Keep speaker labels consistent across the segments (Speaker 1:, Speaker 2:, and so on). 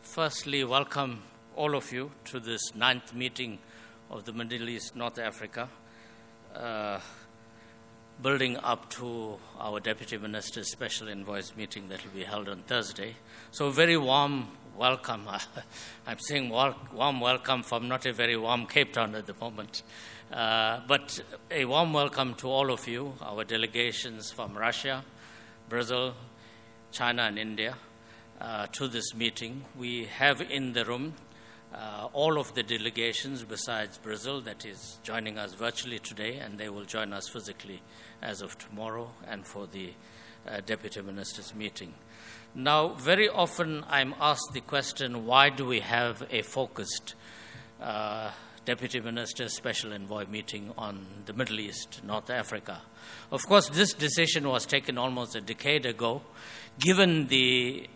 Speaker 1: Firstly, welcome all of you to this ninth meeting of the Middle East North Africa, uh, building up to our Deputy Minister's special envoys meeting that will be held on Thursday. So, very warm welcome. I'm saying warm welcome from not a very warm Cape Town at the moment, uh, but a warm welcome to all of you, our delegations from Russia, Brazil, China, and India to this meeting. We have in the room uh, all of the delegations besides Brazil that is joining us virtually today, and they will join us physically as of tomorrow and for the uh, Deputy Minister's meeting. Now, very often I'm asked the question why do we have a focused uh, Deputy Minister's Special Envoy meeting on the Middle East, North Africa? Of course, this decision was taken almost a decade ago, given the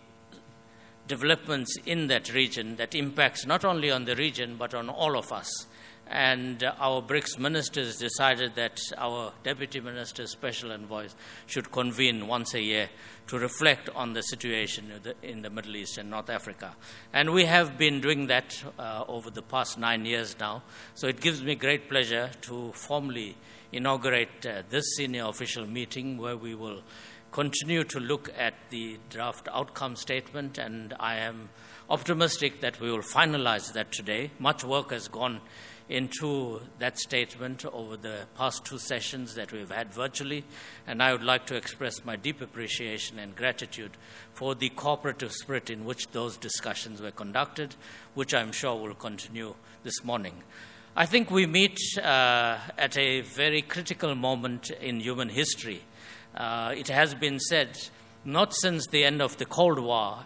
Speaker 1: developments in that region that impacts not only on the region but on all of us. And our BRICS ministers decided that our deputy ministers, special envoys, should convene once a year to reflect on the situation in the, in the Middle East and North Africa. And we have been doing that uh, over the past nine years now. So it gives me great pleasure to formally inaugurate uh, this senior official meeting where we will continue to look at the draft outcome statement, and I am optimistic that we will finalize that today. Much work has gone into that statement over the past two sessions that we've had virtually, and I would like to express my deep appreciation and gratitude for the cooperative spirit in which those discussions were conducted, which I'm sure will continue this morning. I think we meet uh, at a very critical moment in human history uh, it has been said, not since the end of the Cold War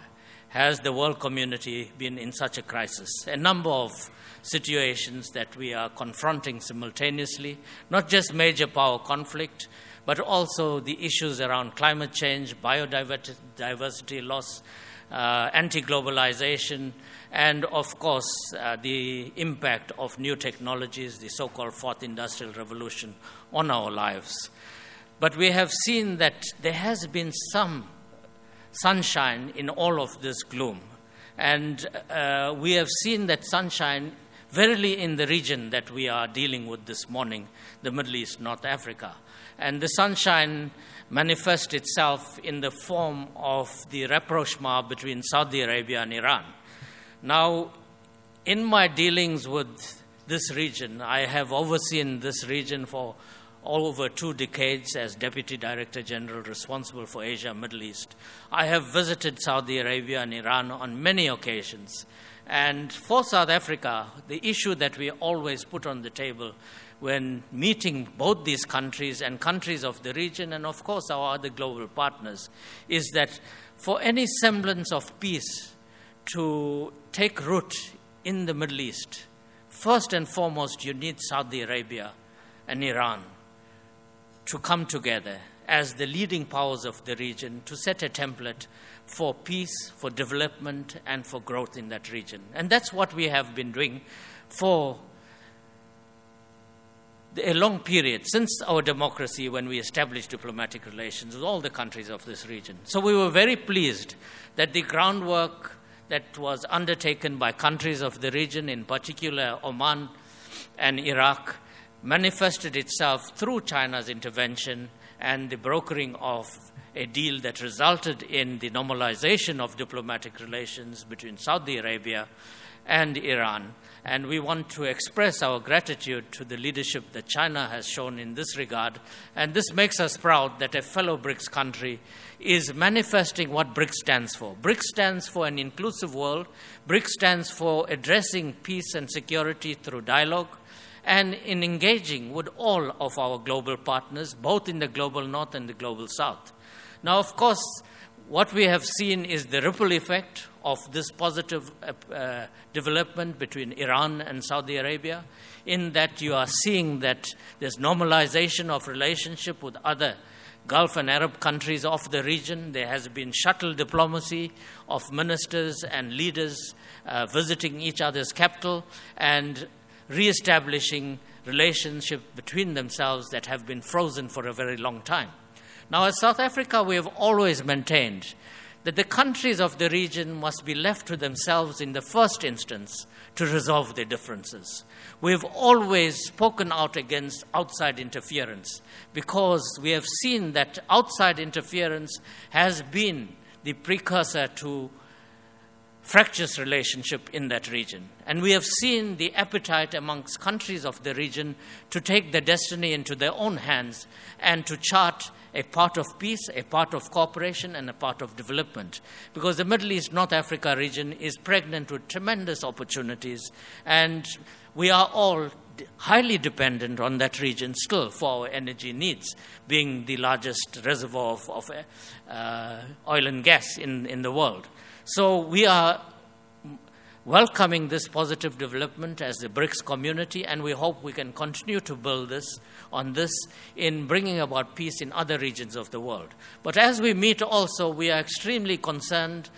Speaker 1: has the world community been in such a crisis. A number of situations that we are confronting simultaneously, not just major power conflict, but also the issues around climate change, biodiversity loss, uh, anti globalization, and of course, uh, the impact of new technologies, the so called fourth industrial revolution, on our lives. But we have seen that there has been some sunshine in all of this gloom. And uh, we have seen that sunshine verily in the region that we are dealing with this morning, the Middle East, North Africa. And the sunshine manifests itself in the form of the rapprochement between Saudi Arabia and Iran. Now, in my dealings with this region, I have overseen this region for over two decades as Deputy Director General responsible for Asia Middle East. I have visited Saudi Arabia and Iran on many occasions. And for South Africa, the issue that we always put on the table when meeting both these countries and countries of the region, and of course our other global partners, is that for any semblance of peace to take root in the Middle East, first and foremost, you need Saudi Arabia and Iran to come together as the leading powers of the region to set a template for peace, for development, and for growth in that region. And that's what we have been doing for a long period since our democracy when we established diplomatic relations with all the countries of this region. So we were very pleased that the groundwork that was undertaken by countries of the region, in particular Oman and Iraq, manifested itself through China's intervention and the brokering of a deal that resulted in the normalization of diplomatic relations between Saudi Arabia and Iran. And we want to express our gratitude to the leadership that China has shown in this regard. And this makes us proud that a fellow BRICS country is manifesting what BRICS stands for. BRICS stands for an inclusive world, BRICS stands for addressing peace and security through dialogue and in engaging with all of our global partners, both in the global north and the global south. Now, of course, what we have seen is the ripple effect of this positive uh, uh, development between Iran and Saudi Arabia, in that you are seeing that there's normalization of relationship with other Gulf and Arab countries of the region. There has been shuttle diplomacy of ministers and leaders uh, visiting each other's capital, and re-establishing relationships between themselves that have been frozen for a very long time. Now, as South Africa, we have always maintained that the countries of the region must be left to themselves in the first instance to resolve their differences. We've always spoken out against outside interference because we have seen that outside interference has been the precursor to fractious relationship in that region. And we have seen the appetite amongst countries of the region to take their destiny into their own hands and to chart a part of peace, a part of cooperation, and a part of development. Because the Middle East, North Africa region is pregnant with tremendous opportunities, and we are all highly dependent on that region still for our energy needs, being the largest reservoir of, of uh, oil and gas in, in the world. So we are welcoming this positive development as the BRICS community, and we hope we can continue to build this on this in bringing about peace in other regions of the world. But as we meet also, we are extremely concerned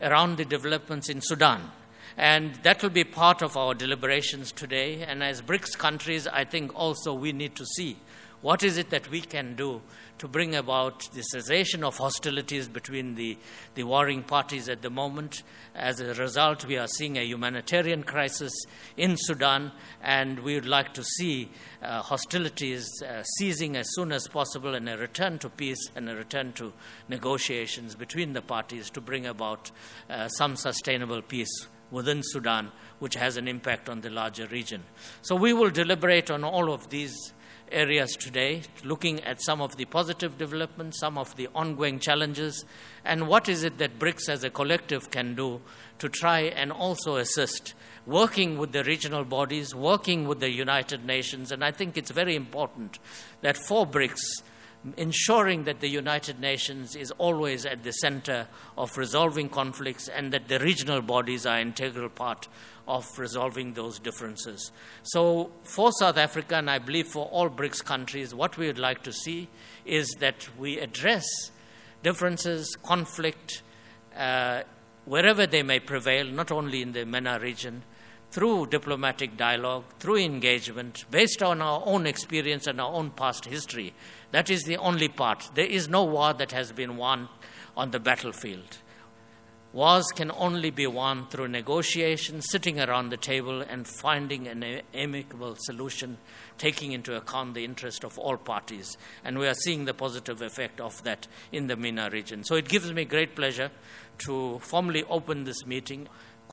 Speaker 1: around the developments in Sudan. And that will be part of our deliberations today. And as BRICS countries, I think also we need to see what is it that we can do to bring about the cessation of hostilities between the, the warring parties at the moment. As a result, we are seeing a humanitarian crisis in Sudan, and we would like to see uh, hostilities uh, ceasing as soon as possible and a return to peace and a return to negotiations between the parties to bring about uh, some sustainable peace within Sudan, which has an impact on the larger region. So we will deliberate on all of these areas today, looking at some of the positive developments, some of the ongoing challenges, and what is it that BRICS as a collective can do to try and also assist, working with the regional bodies, working with the United Nations. And I think it's very important that for BRICS, ensuring that the United Nations is always at the center of resolving conflicts and that the regional bodies are integral part of resolving those differences. So, for South Africa, and I believe for all BRICS countries, what we would like to see is that we address differences, conflict, uh, wherever they may prevail, not only in the MENA region, through diplomatic dialogue, through engagement, based on our own experience and our own past history. That is the only part. There is no war that has been won on the battlefield. Wars can only be won through negotiation, sitting around the table and finding an amicable solution, taking into account the interest of all parties. And we are seeing the positive effect of that in the MENA region. So it gives me great pleasure to formally open this meeting.